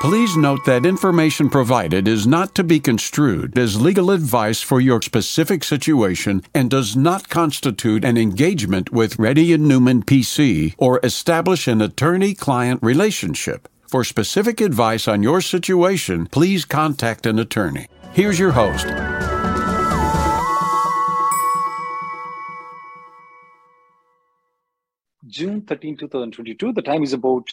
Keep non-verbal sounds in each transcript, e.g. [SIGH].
Please note that information provided is not to be construed as legal advice for your specific situation and does not constitute an engagement with Reddy and Neumann PC or establish an attorney-client relationship. For specific advice on your situation, please contact an attorney. Here's your host. June 13, 2022. The time is about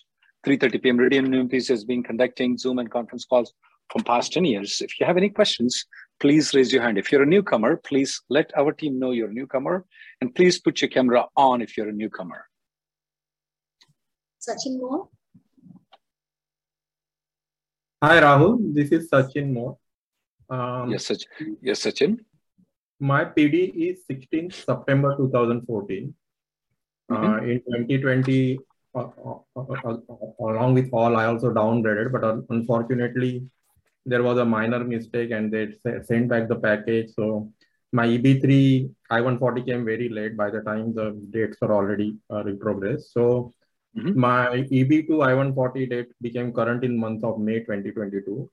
3.30 p.m. Meridian News has been conducting Zoom and conference calls from past 10 years. If you have any questions, please raise your hand. If you're a newcomer, please let our team know you're a newcomer and please put your camera on if you're a newcomer. Sachin Moore. Hi Rahul, this is Sachin Moore. Um, yes, Sachin. Yes, Sachin. My PD is 16th September 2014. Mm-hmm. Uh, in 2020, uh, uh, uh, along with all, I also downgraded, but unfortunately, there was a minor mistake and they sent back the package. So my EB3 I-140 came very late by the time the dates were already uh, retrogressed. So mm-hmm. my EB2 I-140 date became current in month of May 2022.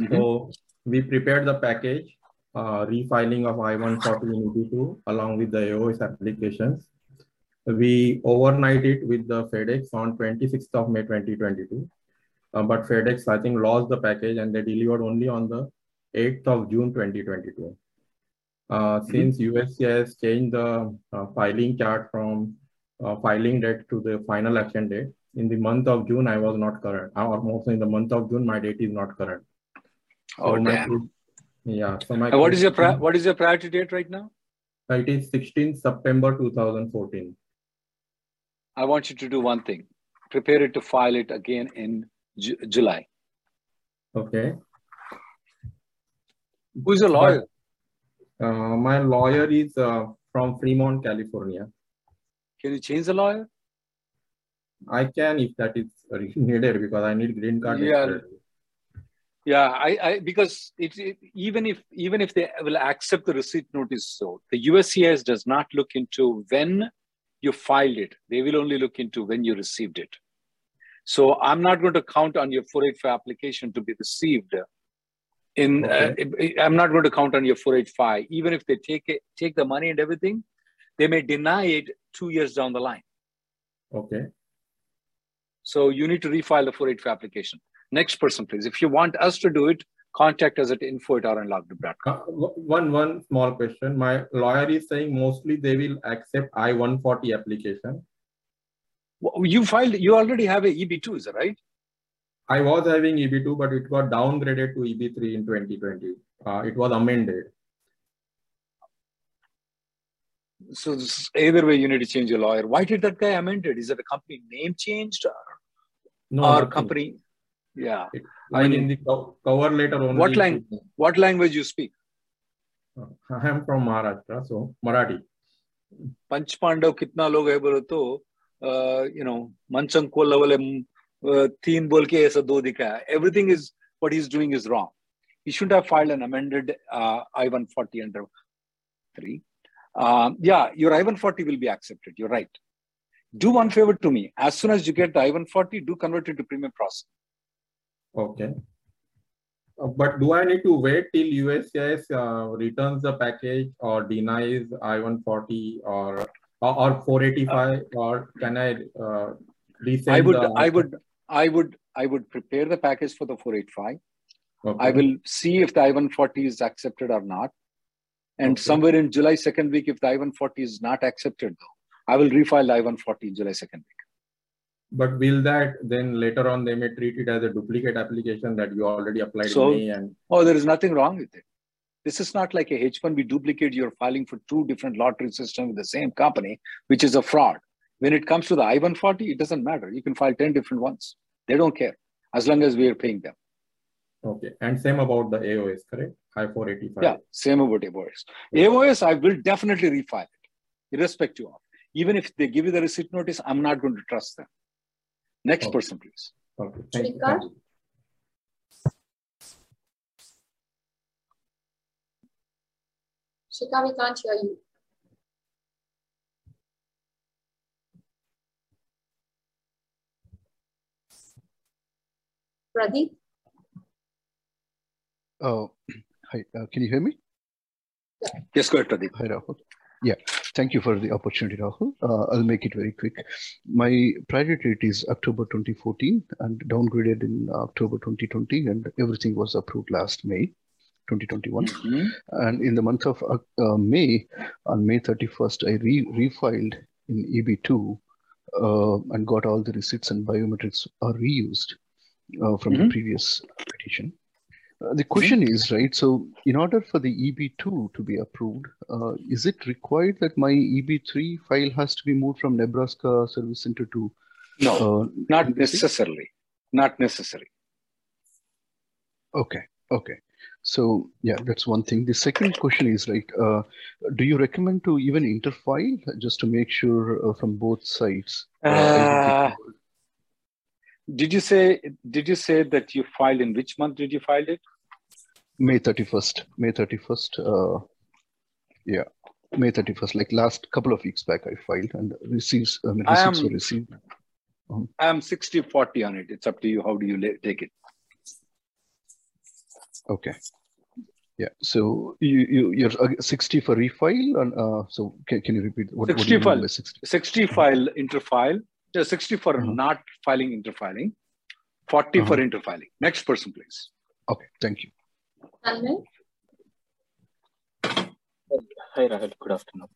Mm-hmm. So we prepared the package, uh, refiling of I-140 in EB2 along with the AOS applications we overnight it with the FedEx on 26th of May 2022. Uh, but FedEx, I think, lost the package and they delivered only on the 8th of June 2022. Uh, mm-hmm. Since USCIS changed the uh, filing chart from uh, filing date to the final action date, in the month of June, I was not current. Or also in the month of June, my date is not current. Oh, so damn. yeah. So my what is your pri- what is your priority date right now? It is 16th September 2014. I want you to do one thing. Prepare it to file it again in Ju- July. Okay. Who's your lawyer? Uh, my lawyer is uh, from Fremont, California. Can you change the lawyer? I can if that is needed because I need green card. Yeah. Yeah, I, I because it, it, even if even if they will accept the receipt notice, so the USCIS does not look into when you filed it. They will only look into when you received it. So I'm not going to count on your 485 application to be received. In okay. uh, I'm not going to count on your 485, even if they take it, take the money and everything. They may deny it two years down the line. Okay. So you need to refile the 485 application. Next person, please. If you want us to do it, contact us at info at rnlawgroup.com. Uh, one, one small question. My lawyer is saying mostly they will accept I-140 application. You filed, you already have a EB2, is that right? I was having EB2, but it got downgraded to EB3 in 2020. Uh, it was amended. So either way, you need to change your lawyer. Why did that guy amend it? Is it a company name changed or, no, or company? Yeah. It, I mean, in the cover letter only. What language? What language you speak? I am from Maharashtra, so Marathi. पंच पांडव कितना लोग है बोले तो you know मंचंग को level तीन बोल के ऐसा दो दिखा है everything is what he is doing is wrong he should have filed an amended uh, I-140 under three. Uh, yeah, your I-140 will be accepted. You're right. Do one favor to me. As soon as you get the I-140, do convert it to premium process. Okay. Uh, but do I need to wait till USCIS uh, returns the package or denies I-140 or or 485 or can I uh, resend I would the... I would I would I would prepare the package for the 485. Okay. I will see if the I-140 is accepted or not. And okay. somewhere in July second week, if the I-140 is not accepted, though, I will refile the I-140 in July second week. But will that then later on they may treat it as a duplicate application that you already applied so, and oh there is nothing wrong with it. This is not like a H1B duplicate, you're filing for two different lottery systems with the same company, which is a fraud. When it comes to the I-140, it doesn't matter. You can file 10 different ones. They don't care as long as we are paying them. Okay. And same about the AOS, correct? I-485. Yeah, same about AOS. AOS, I will definitely refile it, irrespective of. Even if they give you the receipt notice, I'm not going to trust them. Next okay. person, please. Okay. Thank you. Thank you. Shika, we can't hear you. Pradeep? Oh, [CLEARS THROAT] hi. Uh, can you hear me? Yeah. Yes, go ahead, Pradeep. Hi, Rahul. Yeah, thank you for the opportunity, Rahul. Uh, I'll make it very quick. My priority date is October 2014 and downgraded in October 2020, and everything was approved last May 2021. Mm-hmm. And in the month of uh, May, on May 31st, I re- refiled in EB2 uh, and got all the receipts and biometrics are reused uh, from mm-hmm. the previous petition. Uh, the question mm-hmm. is right. So, in order for the EB2 to be approved, uh, is it required that my EB3 file has to be moved from Nebraska Service Center to? No, uh, not necessarily. Not necessary. Okay. Okay. So yeah, that's one thing. The second question is like, uh, do you recommend to even interfile just to make sure uh, from both sides? Uh, did you say did you say that you filed in which month did you file it? May 31st. May 31st. Uh, yeah. May 31st, like last couple of weeks back, I filed and receives, I mean, receipts were received. Uh-huh. I am 60 40 on it. It's up to you. How do you take it? Okay. Yeah. So you, you you're uh, 60 for refile, and uh, so can, can you repeat what 60 what file 60? 60 file interfile 60 for uh-huh. not filing interfiling, 40 uh-huh. for interfiling. Next person, please. Okay, thank you. Hi, Rahul. Good afternoon.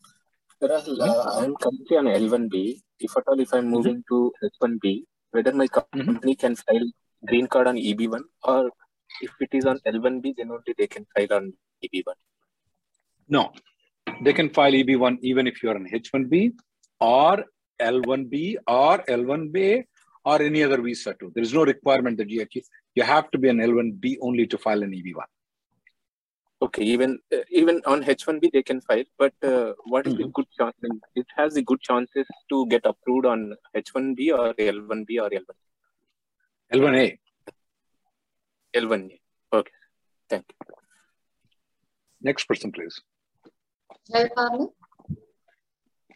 Rahul, uh, I'm currently on L1B. If at all, if I'm mm-hmm. moving mm-hmm. to H1B, whether my company mm-hmm. can file green card on EB1 or if it is on L1B, then only they can file on EB1. No, they can file EB1 even if you're on H1B or L1B or L1B or any other visa too. There is no requirement that you you have to be an L1B only to file an EB1. Okay, even uh, even on H1B they can file, but uh, what is mm-hmm. the good chance? It has the good chances to get approved on H1B or L1B or L1. L1A. L1A. Okay, thank you. Next person, please.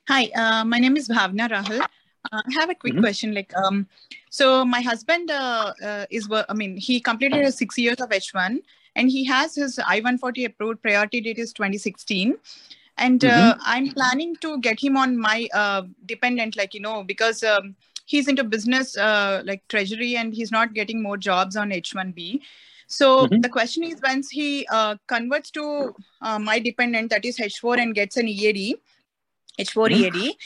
Hi, uh, my name is Bhavna Rahul. Uh, I have a quick mm-hmm. question. Like, um, so my husband uh, uh, is, I mean, he completed his six years of H1 and he has his I-140 approved. Priority date is 2016. And uh, mm-hmm. I'm planning to get him on my uh, dependent, like, you know, because um, he's into business, uh, like treasury, and he's not getting more jobs on H1B. So mm-hmm. the question is, once he converts to my dependent, that is H4, and gets an EAD, H4 mm-hmm. EAD.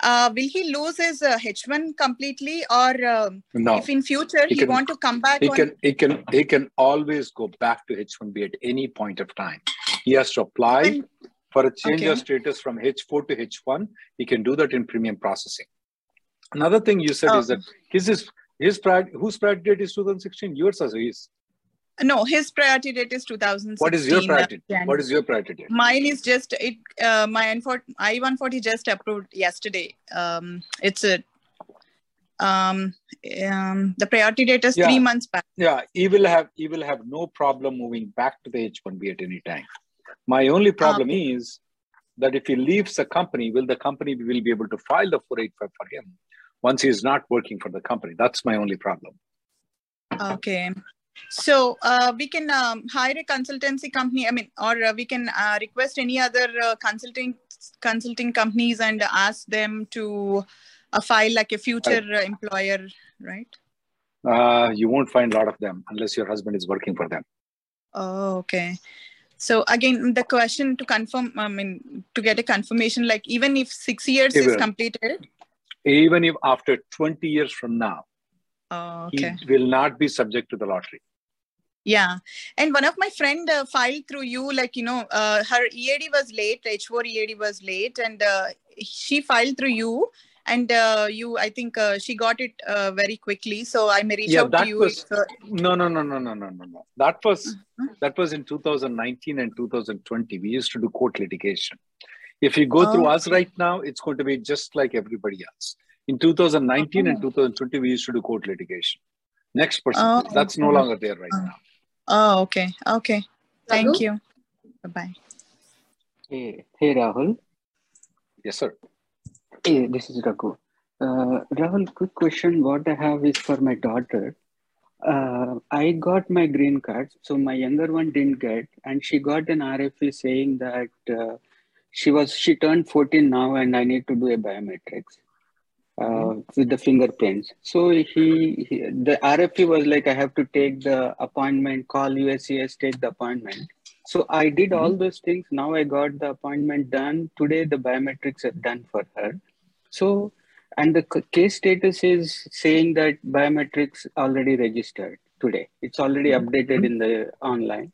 Uh, will he lose his uh, H1 completely, or uh, no. if in future he, he can, want to come back? He on... can. He can. He can always go back to H1B at any point of time. He has to apply and, for a change okay. of status from H4 to H1. He can do that in premium processing. Another thing you said oh. is that his his his priority, whose priority date is 2016? Yours or his? No, his priority date is 2016. What is your priority? What is your priority date? Mine is just it. Uh, my I-140 just approved yesterday. Um, it's a um, um, the priority date is yeah. three months back. Yeah, he will have he will have no problem moving back to the H-1B at any time. My only problem um, is that if he leaves the company, will the company will be able to file the 485 for him once he is not working for the company? That's my only problem. Okay. So uh, we can um, hire a consultancy company. I mean, or uh, we can uh, request any other uh, consulting consulting companies and ask them to uh, file like a future uh, employer, right? you won't find a lot of them unless your husband is working for them. Oh, okay. So again, the question to confirm, I mean, to get a confirmation, like even if six years is completed, even if after 20 years from now, oh, okay. he will not be subject to the lottery yeah and one of my friend uh, filed through you like you know uh, her ead was late h4 ead was late and uh, she filed through you and uh, you i think uh, she got it uh, very quickly so i may reach yeah, out that to you was if, no, no, no, no, no, no, no, no. That was Uh-huh. that was in 2019 and 2020. We used to do court litigation. If you go through Oh. us right now, it's going to be just like everybody else. In 2019 and 2020, we used to do court litigation. Next person, Oh. That's no longer there right Oh. now. Oh okay okay thank Raghu? you bye bye. Hey, hey Rahul. Yes, sir. Hey, this is Raghu. Uh, Rahul, quick question. What I have is for my daughter. Uh, I got my green card, so my younger one didn't get, and she got an RFE saying that uh, she was she turned 14 now, and I need to do a biometrics Mm-hmm. uh, with the fingerprints. So he, he the RFE was like I have to take the appointment, call USCIS, take the appointment. So I did all mm-hmm. those things. Now I got the appointment done. Today the biometrics are done for her. So and the case status is saying that biometrics already registered today. It's already mm-hmm. updated in the online.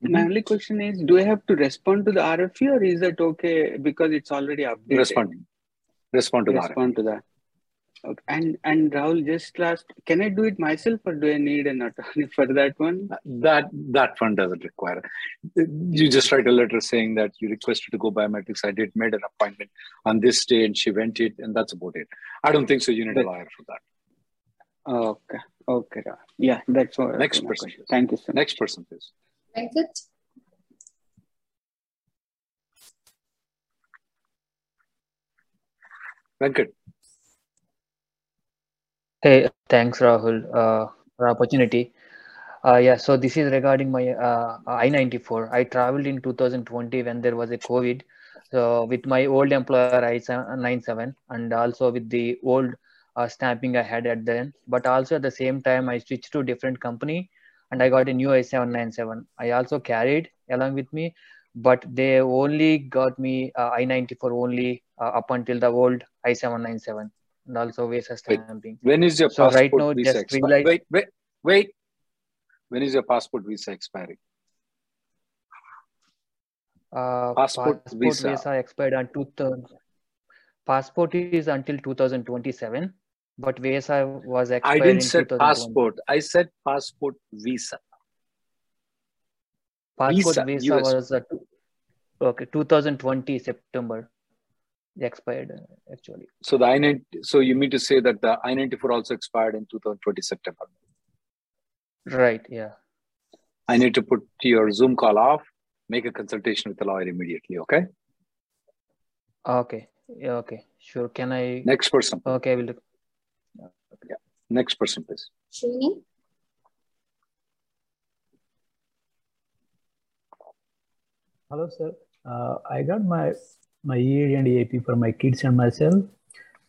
My only question is, do I have to respond to the RFP or is that okay because it's already updated? Respond. Respond to that. Respond to that. Okay. And and Rahul, just last, can I do it myself or do I need an attorney [LAUGHS] for that one? Uh, that that one doesn't require. You just write a letter saying that you requested to go biometrics. I did made an appointment on this day, and she went it, and that's about it. I don't think so. You need a But- lawyer for that. Okay. Okay. Yeah, that's all. Next person, Thank you so much. Next person, please. Venkat? Venkat. Hey, thanks, Rahul, uh, for opportunity. Uh, yeah, so this is regarding my uh, I-94. I traveled in 2020 when there was a COVID. So with my old employer I-97 and also with the old uh, stamping I had at then, but also at the same time I switched to different company and I got a new I-797. I also carried along with me, but they only got me uh, I-94 only uh, up until the old I-797 and also Wait. stamping. When is your So passport right now, visa just realize- Wait, wait, wait. When is your passport visa expiring? Uh, Passport passport visa. visa. expired on 2000. Passport is until 2027, but visa was expired I didn't say passport. I said passport visa. Passport visa, visa was uh, okay 2020 September expired uh, actually. So the I 90 So you mean to say that the I ninety four also expired in 2020 September? Right. Yeah. I need to put your Zoom call off. Make a consultation with the lawyer immediately. Okay. Okay. Yeah, okay. Sure. Can I? Next person. Okay. I will. look- Next person, please. Srini? Hello, sir. Uh, I got my my EAD and EAP for my kids and myself,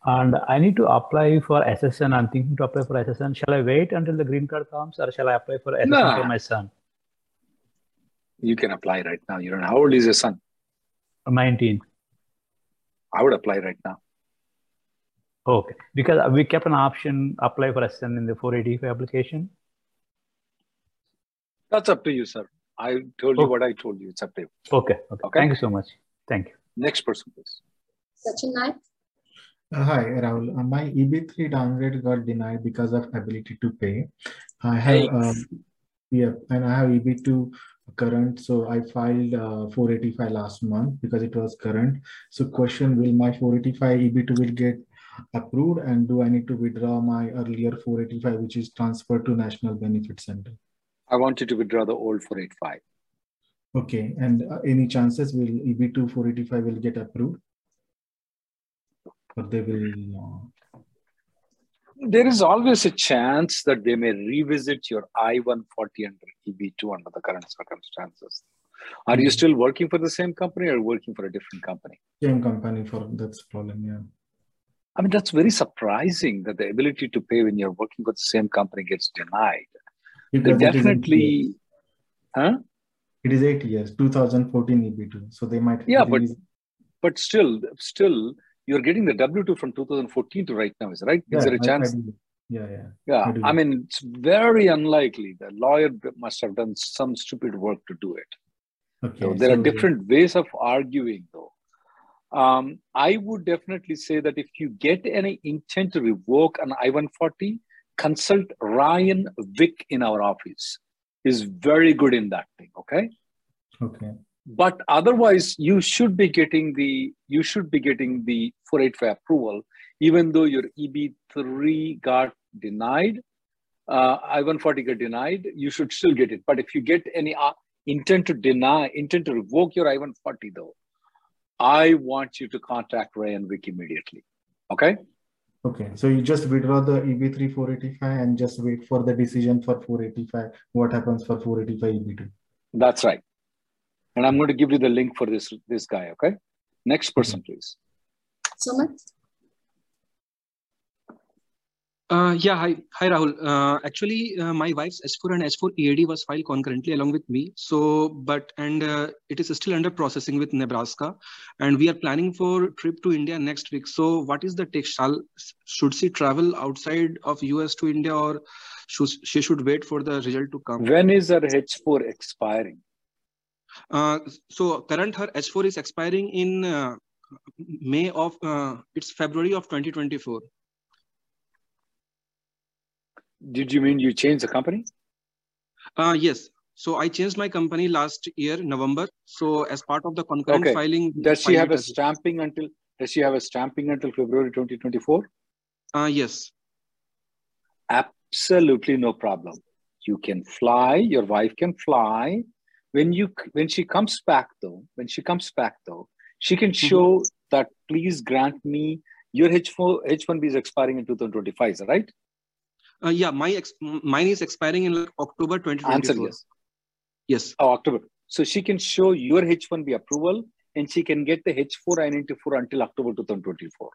and I need to apply for SSN. I'm thinking to apply for SSN. Shall I wait until the green card comes, or shall I apply for SSN for my son? You can apply right now. You don't know how old is your son? 19. I would apply right now. Okay, because we kept an option apply for SSN in the 485 application. That's up to you, sir. I told you Okay. what I told you. It's up to you. Okay, okay. Okay. Thank you so much. Thank you. Next person, please. Sachin Naik? Uh, hi, Rahul. Uh, my EB3 downgrade got denied because of ability to pay. I have, Hey. um, yeah, and I have EB2 current. So I filed uh, 485 last month because it was current. So question, will my 485 EB2 will get approved and do I need to withdraw my earlier 485, which is transferred to National Benefit Center? I want you to withdraw the old 485. Okay, and uh, any chances will EB2 485 will get approved? Or they will, uh, There is always a chance that they may revisit your I-140 under EB2 under the current circumstances. Are you Mhm. still working for the same company or working for a different company? same company for that's problem, yeah. I mean, that's very surprising that the ability to pay when you're working with the same company gets denied. They Because is definitely, huh? It is eight years, 2014 EB2. So they might. Yeah, but but still, still, you're getting the W2 from 2014 to right now, is right? yeah, Is there a chance? do. Yeah, yeah. Yeah, I. I mean, it's very unlikely. The lawyer must have done some stupid work to do it. Okay. So there are so- different ways of arguing, though. Um, I would definitely say that if you get any intent to revoke an I-140, consult Ryan Vick in our office. He's very good in that thing. Okay. Okay. But otherwise, you should be getting the you should be getting the 485 approval, even though your EB3 got denied, uh, I-140 got denied. You should still get it. But if you get any uh, intent to deny, intent to revoke your I-140, though, I want you to contact ray and Vick immediately. Okay. Okay, so you just withdraw the EB3 485 and just wait for the decision for 485. What happens for 485 EB2? That's right. And I'm going to give you the link for this this guy. Okay. Next person, please. Sumit? Uh, yeah, hi, hi Rahul. Uh, actually, uh, my wife's S4 and S4 EAD was filed concurrently along with me. So, but and uh, it is still under processing with Nebraska, and we are planning for trip to India next week. So, what is the take? Shall should she travel outside of US to India, or should she should wait for the result to come? When is her H4 expiring? Uh, so, current her H4 is expiring in uh, May of it's February of 2024. Did you mean you changed the company? Uh, yes. So I changed my company last year, November. So as part of the concurrent okay. filing, does she have a stamping until? Does she have a stamping until February 2024? Uh, yes. Absolutely no problem. You can fly. Your wife can fly. When you when she comes back though, when she comes back though, she can mm-hmm. show mm-hmm. that please grant me your H4 H1B is expiring in 2025, right? Uh, yeah, my ex- mine is expiring in like October 2024. Answer yes. Yes. Oh, October. So she can show your H1B approval and she can get the H4 I-94 until October 2024.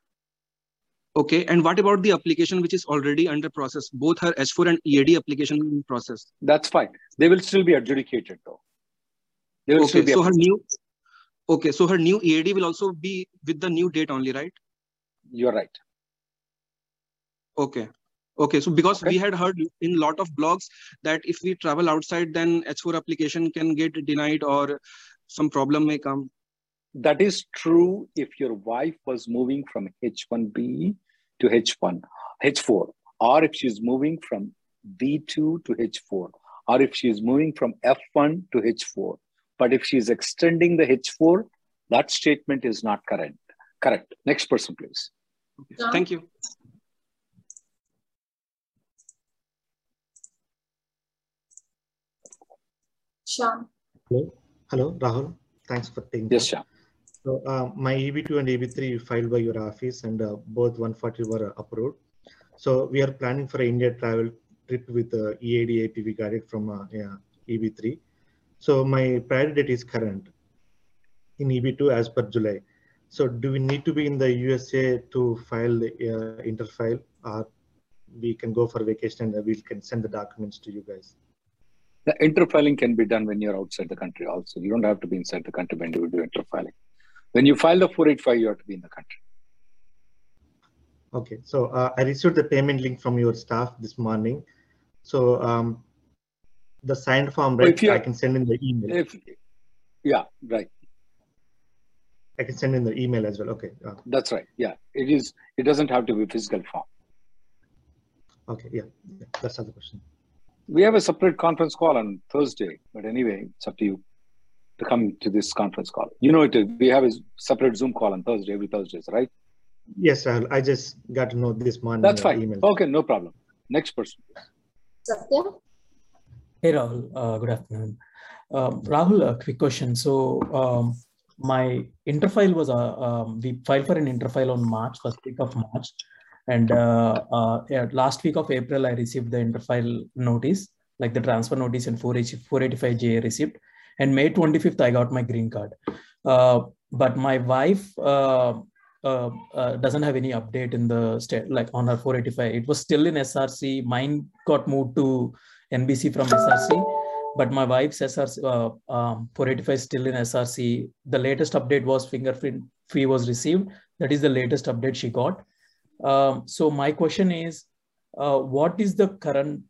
Okay. And what about the application which is already under process? Both her H4 and EAD application in process. That's fine. They will still be adjudicated though. They will okay. so her new. Okay. So her new EAD will also be with the new date only, right? You're right. Okay. Okay, so because okay. we had heard in a lot of blogs that if we travel outside, then H4 application can get denied or some problem may come. That is true if your wife was moving from H1B to H1, H4, or if she's moving from B2 to H4, or if she's moving from F1 to H4. But if she's extending the H4, that statement is not correct. Correct. Next person, please. Okay. Thank you. Shyam. Hello, hello, Rahul. Thanks for taking. Yes, Shyam. So uh, my EB2 and EB3 filed by your office, and uh, both 140 were approved. So we are planning for an India travel trip with the uh, EAD AP. We got it from uh, yeah, EB3. So my priority date is current in EB2 as per July. So do we need to be in the USA to file the uh, interfile, or we can go for vacation and we can send the documents to you guys? The interfiling can be done when you're outside the country also. You don't have to be inside the country when you do interfiling. When you file the 485, you have to be in the country. Okay, so uh, I received the payment link from your staff this morning. So um, the signed form, right? I can send in the email. If, yeah, right. I can send in the email as well. Okay. Uh, That's right. Yeah, it is. It doesn't have to be physical form. Okay. Yeah, yeah. that's the question we have a separate conference call on Thursday, but anyway, it's up to you to come to this conference call. You know, it, we have a separate Zoom call on Thursday, every Thursdays, right? Yes, Rahul. I just got to know this morning. That's fine. Email. Okay, no problem. Next person. Satya? Hey, Rahul. Uh, good afternoon. Um, Rahul, a quick question. So, um, my interfile was, uh, um, we filed for an interfile on March, first week of March. And uh, uh, yeah, last week of April, I received the interfile notice, like the transfer notice and 485J receipt. And May 25th, I got my green card. Uh, but my wife uh, uh, doesn't have any update in the state, like on her 485. It was still in SRC. Mine got moved to NBC from SRC but my wife's SRC uh, um, 485 is still in SRC. The latest update was fingerprint fee was received. That is the latest update she got. Um, so my question is, uh, what is the current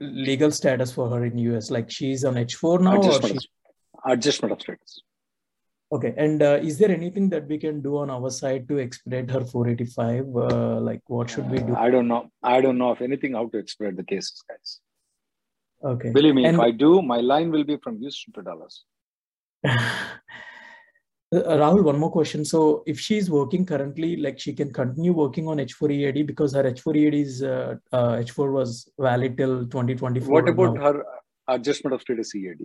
legal status for her in US? Like she's on H4 now, adjustment, or adjustment of status. Okay, and uh, is there anything that we can do on our side to expedite her 485? Uh, like, what should we do? I don't know. I don't know of anything how to expedite the cases, guys. Okay. Believe me, And- if I do, my line will be from Houston to Dallas. [LAUGHS] Uh, Rahul, one more question. So, if she's working currently, like she can continue working on H4 EAD because her H4 EAD is uh, uh, H4 was valid till 2024. What about now. her adjustment of status EAD?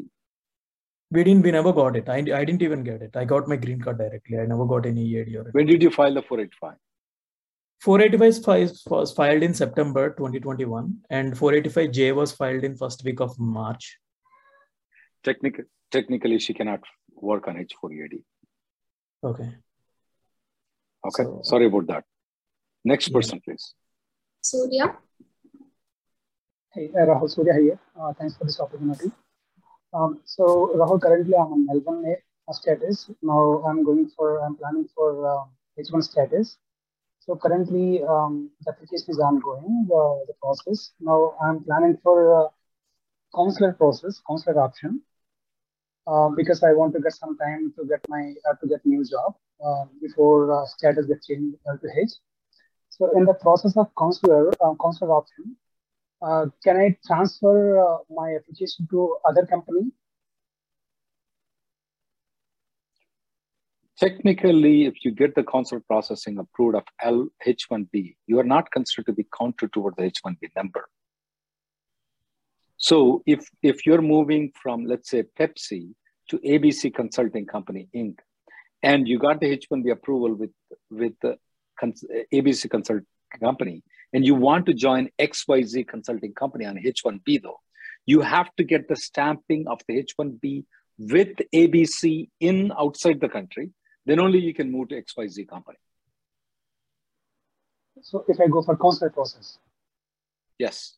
We didn't. We never got it. I, I didn't even get it. I got my green card directly. I never got any EAD or When did you file the 485? 485 was- filed in September 2021, and 485J was filed in first week of March. Technical, technically, she cannot work on H4 EAD. Okay. Okay, So- sorry about that. Next person, please. Surya. Hey, uh, Rahul Surya here. Uh, thanks for this opportunity. Um, so Rahul, currently I'm on L1A status. Now I'm going for, I'm planning for uh, H1 status. So currently um, the application is ongoing, the, the process. Now I'm planning for uh, consular process, consular option, uh, because I want to get some time to get my, uh, to get new job uh, before uh, status gets changed to H. So in the process of consular, uh, consular option, uh, can I transfer uh, my application to other company? Technically, if you get the consular processing approved of L H1B, you are not considered to be counted toward the H1B number. So if if you're moving from let's say Pepsi to ABC Consulting Company Inc. and you got the H1B approval with with the cons- ABC Consulting Company and you want to join XYZ Consulting Company on H1B though, you have to get the stamping of the H1B with ABC in outside the country. Then only you can move to XYZ company. So if I go for consular process, Yes.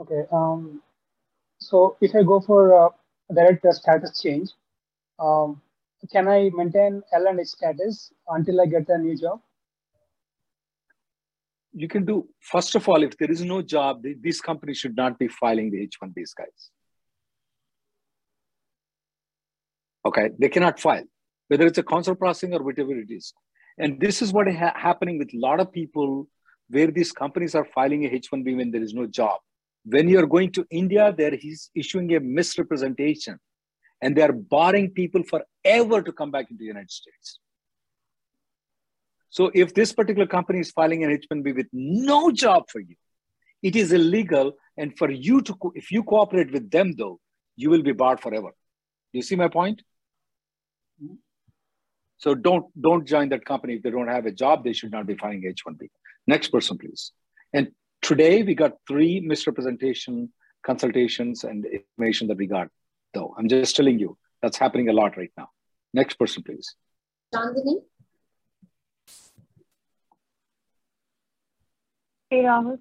Okay. Um, so if I go for uh, direct uh, status change, um, can I maintain L and H status until I get a new job? You can do, first of all, if there is no job, th- these companies should not be filing the H1Bs, guys. Okay, they cannot file, whether it's a consular processing or whatever it is. And this is what ha- happening with a lot of people where these companies are filing a H1B when there is no job. When you're going to India, they're he's issuing a misrepresentation and they are barring people forever to come back into the United States. So if this particular company is filing an H1B with no job for you, it is illegal. And for you to, if you cooperate with them though, you will be barred forever. You see my point? So don't don't join that company if they don't have a job. They should not be filing H1B. Next person, please. And today we got three misrepresentation consultations and information that we got. Though I'm just telling you that's happening a lot right now. Next person, please. Chandini. Hey, Rahul.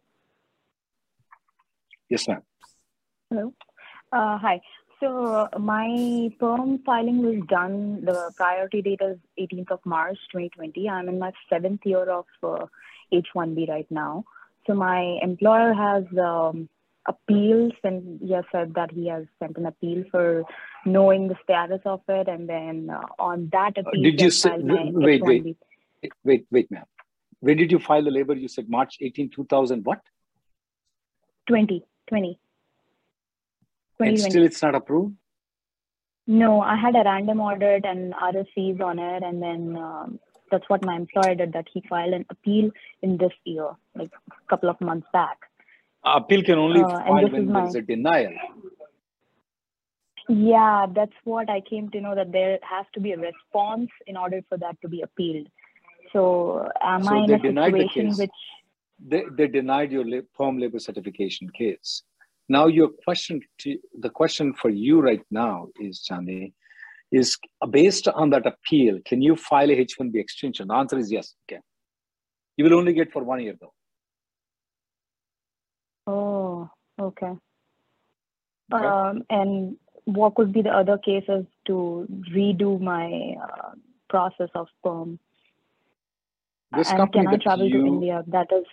Yes, ma'am. Hello. Uh, hi. So uh, my perm filing was done. The priority date is 18th of March 2020. I'm in my seventh year of uh, H1B right now. So my employer has um, appeals and he has said that he has sent an appeal for knowing the status of it, and then uh, on that Uh, appeal, did you say, my wait, wait, wait, wait, ma'am. When did you file the labor? You said March 18, 2000, what? 20, 20. And still it's not approved? No, I had a random audit and fees on it, and then um, that's what my employer did. That he filed an appeal in this year, like a couple of months back. Appeal can only Uh, file when is my- a denial. Yeah, that's what I came to know that there has to be a response in order for that to be appealed. So, am So I in they a situation case. which They, they denied your perm labor certification case. Now your question, to, the question for you right now is, Chandi, is based on that appeal, can you file a H-1B extension? The answer is yes, you can. You will only get for one year though. Oh, okay. Okay. Um, and what could be the other cases to redo my uh, process of perm? This and company can I travel to India? That is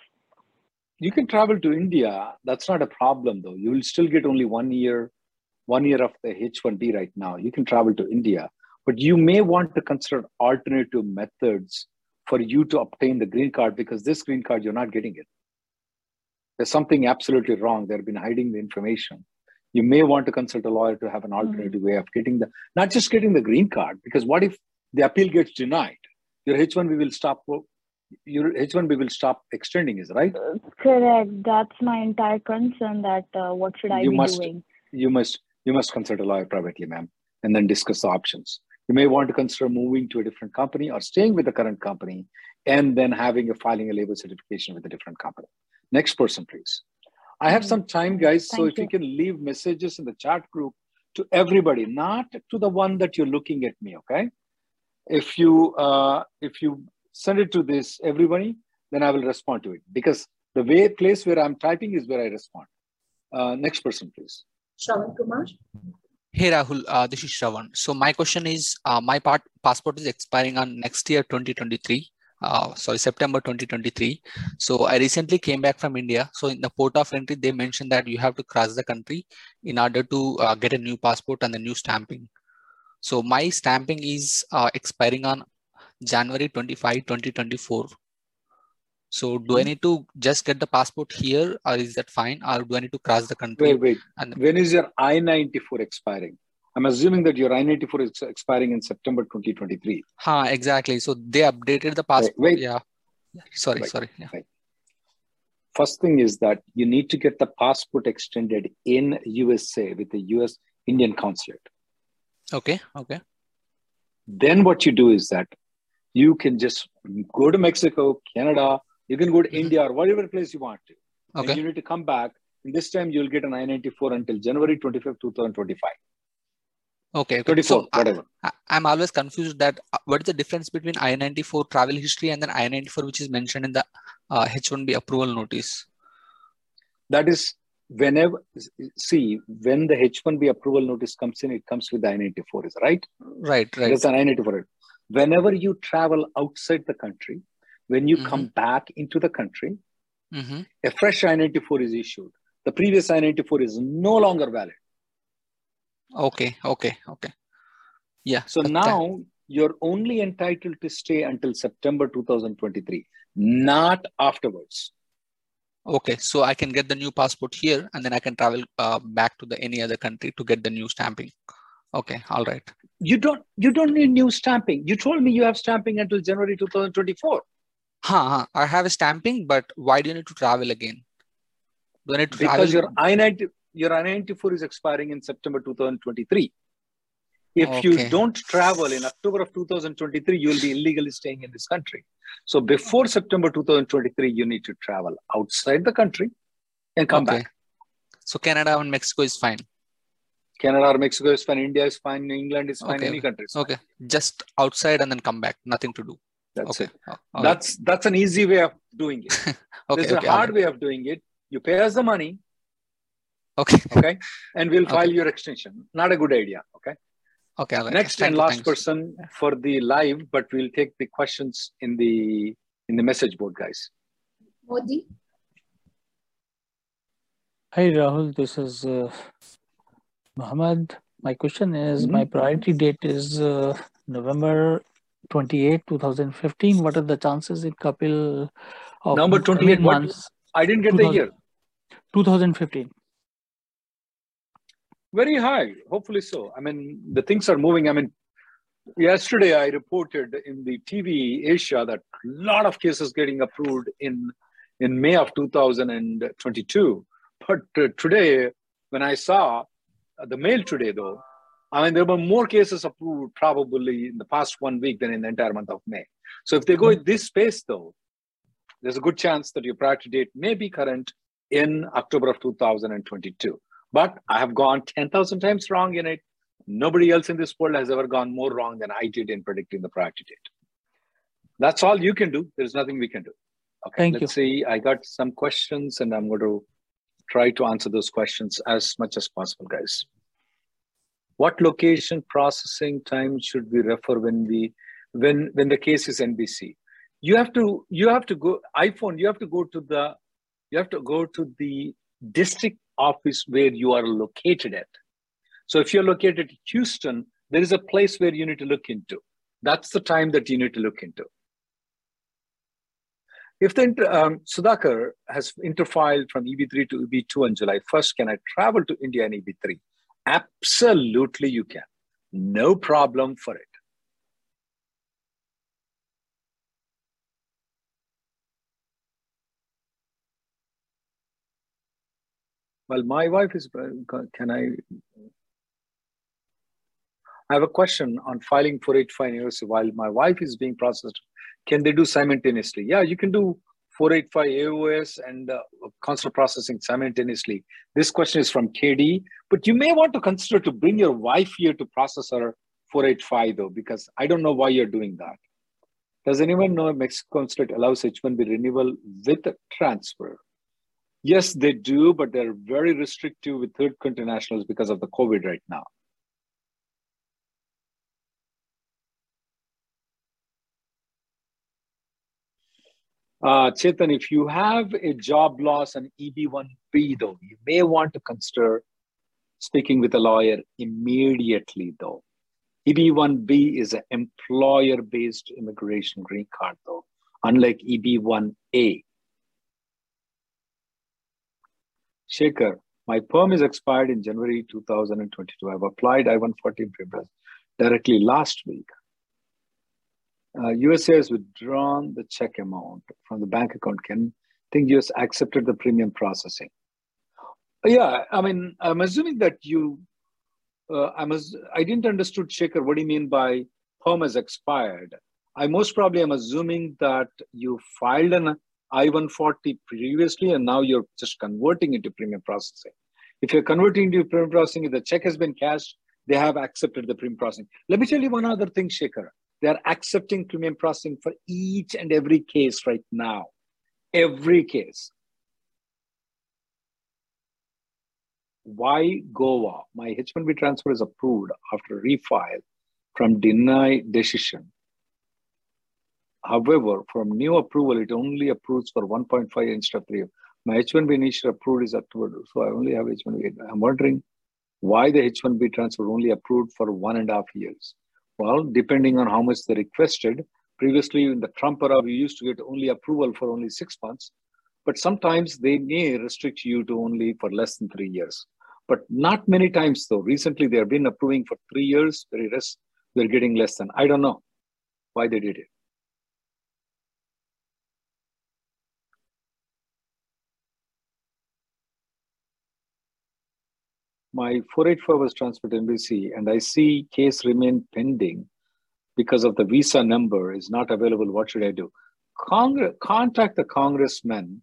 You can travel to India. That's not a problem though. You will still get only one year, one year of the H-1B right now. You can travel to India. But you may want to consider alternative methods for you to obtain the green card because this green card, you're not getting it. There's something absolutely wrong. They've been hiding the information. You may want to consult a lawyer to have an alternative mm-hmm. way of getting the, not just getting the green card, because what if the appeal gets denied? Your H1B will stop your H1B will stop extending, is right? Correct. That's my entire concern. That uh, what should I you be must, doing? You must you must consult a lawyer privately, ma'am, and then discuss the options. You may want to consider moving to a different company or staying with the current company, and then having a filing a labor certification with a different company. Next person, please. I have some time, guys. Thank so if you. you can leave messages in the chat group to everybody, not to the one that you're looking at me, okay? If you uh, if you send it to this everybody, then I will respond to it because the way place where I'm typing is where I respond. Uh, next person, please. Shravan Kumar. Hey Rahul, uh, this is Shravan. So my question is, uh, my part, passport is expiring on next year, 2023. Uh, sorry, September 2023. So I recently came back from India. So in the port of entry, they mentioned that you have to cross the country in order to uh, get a new passport and the new stamping. So my stamping is uh, expiring on January 25, 2024. So do I hmm. need to just get the passport here or is that fine? Or do I need to cross the country? Wait, wait. And when is your I-94 expiring? I'm assuming that your I-94 is expiring in September 2023. Ha, exactly. So they updated the passport. Wait, wait. Yeah. Sorry, right. sorry. Yeah. Right. First thing is that you need to get the passport extended in USA with the US Indian consulate. Okay, okay. Then what you do is that you can just go to Mexico, Canada, you can go to mm-hmm. India or whatever place you want to. Okay. And you need to come back. And this time you'll get an I-94 until January 25th, 2025. Okay. 24, so whatever. I, am always confused that uh, what is the difference between I-94 travel history and then I-94 which is mentioned in the uh, H-1B approval notice? That is whenever, see, when the H-1B approval notice comes in, it comes with the I-94, is right? Right, right. There's an I-94 whenever you travel outside the country, when you mm-hmm. come back into the country, mm-hmm. a fresh I-94 is issued. The previous I-94 is no longer valid. Okay, okay, okay. Yeah. So now you're only entitled to stay until September 2023, not afterwards. Okay, so I can get the new passport here, and then I can travel uh, back to the any other country to get the new stamping. Okay, all right. You don't you don't need new stamping. You told me you have stamping until January 2024. Huh, I have a stamping, but why do you need to travel again? Do I need to because your I-90 your I-94 is expiring in September 2023. If okay. you don't travel in October of 2023, you will be illegally staying in this country. So before September 2023, you need to travel outside the country and come okay. back. So Canada and Mexico is fine. Canada or Mexico is fine, India is fine, England is fine, okay. any country. Okay, just outside and then come back. Nothing to do. That's okay. it. Oh, that's right. that's an easy way of doing it. [LAUGHS] okay, There's okay, a hard way of doing it. You pay us the money. Okay. [LAUGHS] Okay. And we'll file your extension. Not a good idea. Okay. Okay. Right. Next Thank and last thanks. person for the live, but we'll take the questions in the in the message board, guys. Modi. Hi Rahul, this is uh, Mohammed, my question is mm-hmm. my priority date is uh, November 28, 2015. What are the chances in Kapil of November 28 months? I didn't get the year. 2015. Very high, hopefully so. I mean, the things are moving. I mean, yesterday I reported in the TV Asia that a lot of cases getting approved in in May of 2022. But uh, today, when I saw uh, the mail today, though, I mean, there were more cases approved probably in the past one week than in the entire month of May. So if they go in this space, though, there's a good chance that your priority date may be current in October of 2022. But I have gone 10,000 times wrong in it. Nobody else in this world has ever gone more wrong than I did in predicting the priority date. That's all you can do. There's nothing we can do. Okay, Thank let's you. see. I got some questions and I'm going to try to answer those questions as much as possible, guys. What location processing time should we refer when we when when the case is NBC? You have to you have to go iPhone. You have to go to the you have to go to the district office where you are located at. So if you're located in Houston, there is a place where you need to look into. That's the time that you need to look into. If the um, Sudhakar has interfiled from EB3 to EB2 on July 1st, can I travel to India in EB3? Absolutely, you can. No problem for it. Well, my wife is, uh, can I? I have a question on filing for 485 university while my wife is being processed. Can they do simultaneously? Yeah, you can do 485 AOS and uh, consular processing simultaneously. This question is from KD, but you may want to consider to bring your wife here to processor 485 though, because I don't know why you're doing that. Does anyone know Mexico consulate allows H1B renewal with transfer? Yes, they do, but they're very restrictive with third country nationals because of the COVID right now. Uh, Chetan, if you have a job loss and EB1B, though, you may want to consider speaking with a lawyer immediately, though. EB1B is an employer based immigration green card, though, unlike EB1A. Shekhar, my perm is expired in January 2022. I've applied I-140 papers directly last week. Uh, USA has withdrawn the check amount from the bank account. Can I think US accepted the premium processing? Yeah, I mean, I'm assuming that you. Uh, I'm. I didn't understood, Shekhar. What do you mean by perm has expired? I most probably am assuming that you filed an I-140 previously, and now you're just converting into premium processing. If you're converting into premium processing, if the check has been cashed, they have accepted the premium processing. Let me tell you one other thing, Shekhar. They are accepting premium processing for each and every case right now. Every case. Why Goa? My H1B transfer is approved after refile from deny decision. However, from new approval, it only approves for 1.5 instead of 3. My H1B initial approved is October, so I only have H1B. I'm wondering why the H1B transfer only approved for one and a half years. Well, depending on how much they requested, previously in the Trump era, we used to get only approval for only six months, but sometimes they may restrict you to only for less than three years. But not many times though. Recently, they have been approving for three years, very they're getting less than. I don't know why they did it. My 484 was transferred to embassy and I see case remain pending because of the visa number is not available. What should I do? Contact the congressman.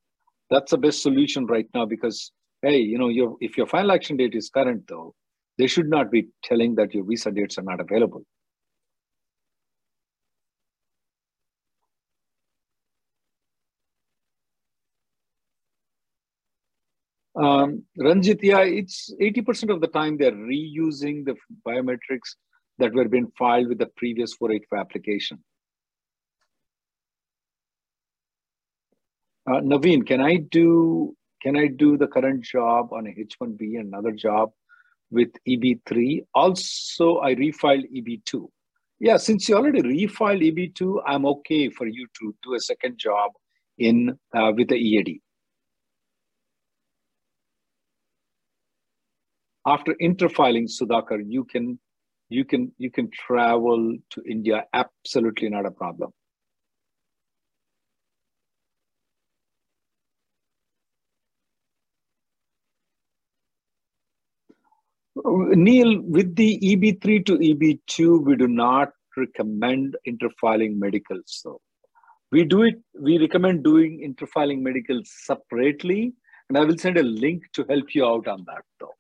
That's the best solution right now because, hey, you know, your, if your final action date is current though, they should not be telling that your visa dates are not available. Um, Ranjit, yeah, it's 80% of the time they're reusing the biometrics that were being filed with the previous 485 application. Uh, Naveen, can I do can I do the current job on a H1B and another job with EB3? Also, I refiled EB2. Yeah, since you already refiled EB2, I'm okay for you to do a second job in uh, with the EAD. After interfiling Sudhakar, you can you can you can travel to India. Absolutely not a problem. Neil, with the EB3 to EB2, we do not recommend interfiling medicals. So we do it, we recommend doing interfiling medicals separately. And I will send a link to help you out on that though.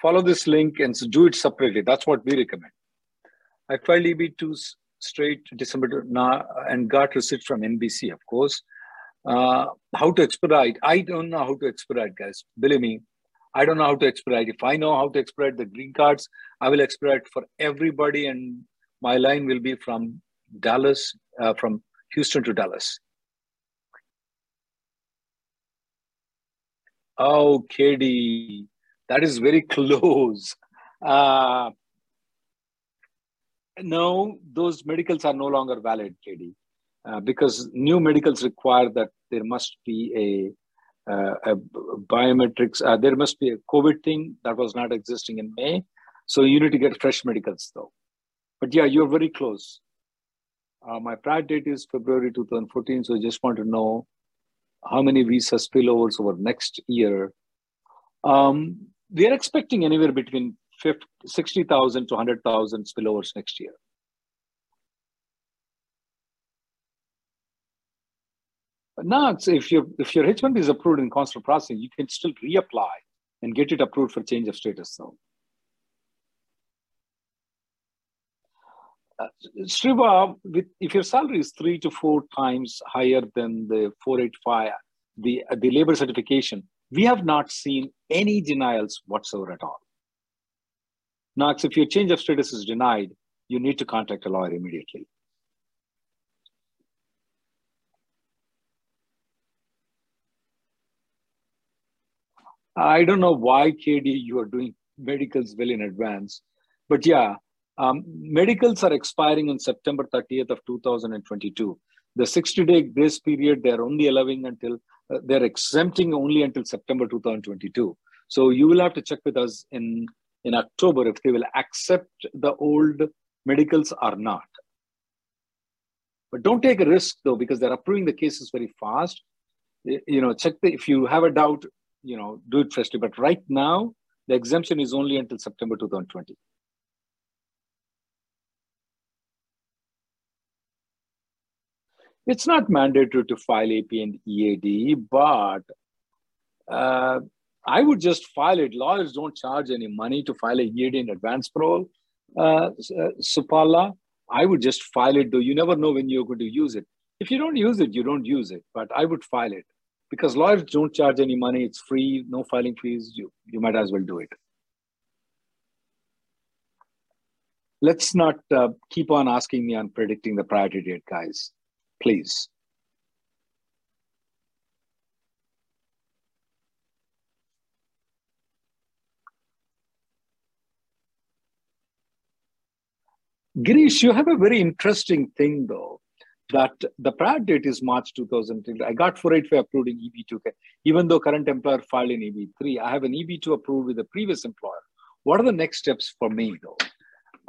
Follow this link and do it separately. That's what we recommend. I filed EB2 straight December and got receipt from NBC, of course. Uh, how to expedite? I don't know how to expedite, guys. Believe me, I don't know how to expedite. If I know how to expedite the green cards, I will expedite for everybody and My line will be from Dallas, uh, from Houston to Dallas. Oh, KD, that is very [LAUGHS] close. Uh, no, those medicals are no longer valid, KD, uh, because new medicals require that there must be a, uh, a biometrics, uh, there must be a COVID thing that was not existing in May. So you need to get fresh medicals though. But yeah, you're very close. Uh, my prior date is February 2014, so I just want to know how many visa spillovers over next year. Um, we are expecting anywhere between 50, 60,000 to 100,000 spillovers next year. Now, if your if your H-1B is approved in consular processing, you can still reapply and get it approved for change of status. Though. Uh, Shriva, with, if your salary is three to four times higher than the 485, the, the labor certification, we have not seen any denials whatsoever at all. Knox, if your change of status is denied, you need to contact a lawyer immediately. I don't know why, KD, you are doing medicals well in advance. But yeah, um, medicals are expiring on September 30th of 2022. The 60-day grace period, they're only allowing until, uh, they're exempting only until September 2022. So you will have to check with us in, in October if they will accept the old medicals or not. But don't take a risk though, because they're approving the cases very fast. You know, check the, if you have a doubt, you know, do it freshly. But right now, the exemption is only until September 2020. It's not mandatory to file AP and EAD, but uh, I would just file it. Lawyers don't charge any money to file a EAD in advance parole. Uh, uh, Supala, I would just file it, though you never know when you're going to use it. If you don't use it, you don't use it, but I would file it because lawyers don't charge any money. It's free, no filing fees. You, you might as well do it. Let's not uh, keep on asking me on predicting the priority date, guys. Please. Girish, you have a very interesting thing though that the prior date is March 2000. I got 485 approved in EB2. Even though current employer filed in EB3, I have an EB2 approved with the previous employer. What are the next steps for me though?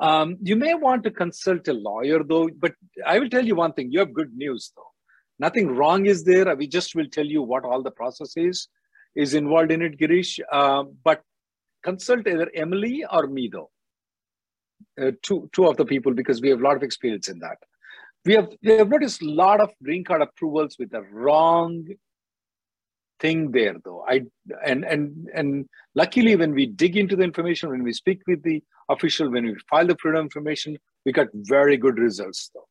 Um, you may want to consult a lawyer though, but I will tell you one thing, you have good news though. Nothing wrong is there. We just will tell you what all the process is, is involved in it, Girish. Uh, but consult either Emily or me though. Uh, two, two of the people because we have a lot of experience in that we have we have noticed a lot of green card approvals with the wrong thing there though. I and and and luckily when we dig into the information when we speak with the official when we file the freedom information we got very good results though.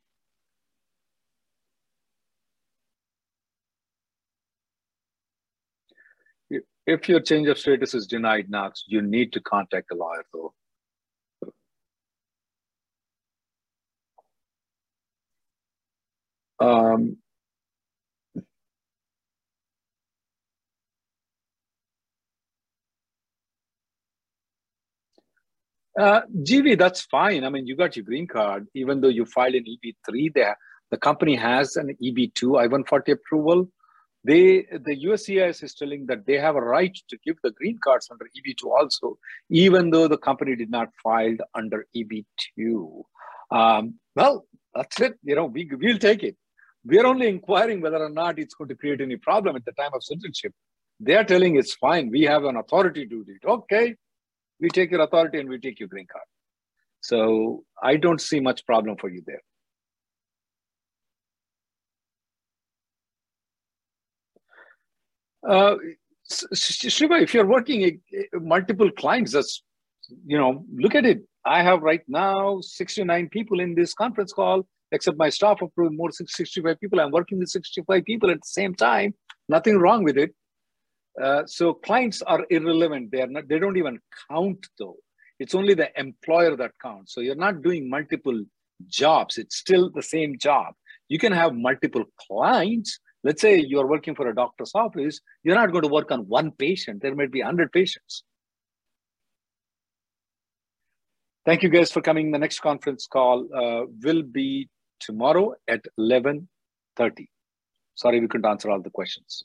If your change of status is denied Knox, you need to contact a lawyer though. Um, uh, GV, that's fine. I mean, you got your green card, even though you filed an EB3 there. The company has an EB2 I-140 approval. They, the USCIS is telling that they have a right to give the green cards under EB2 also, even though the company did not file under EB2. Um, well, that's it. You know, we, we'll take it. We are only inquiring whether or not it's going to create any problem at the time of citizenship. They are telling it's fine. We have an authority to do it. Okay, we take your authority and we take your green card. So I don't see much problem for you there. Uh, Shiva, if you're working multiple clients, that's, you know, look at it. I have right now 69 people in this conference call except my staff approved more 65 people. I'm working with 65 people at the same time. Nothing wrong with it. Uh, so clients are irrelevant. They are not. They don't even count though. It's only the employer that counts. So you're not doing multiple jobs. It's still the same job. You can have multiple clients. Let's say you're working for a doctor's office. You're not going to work on one patient. There might be 100 patients. Thank you guys for coming. The next conference call uh, will be tomorrow at 11.30. Sorry we couldn't answer all the questions.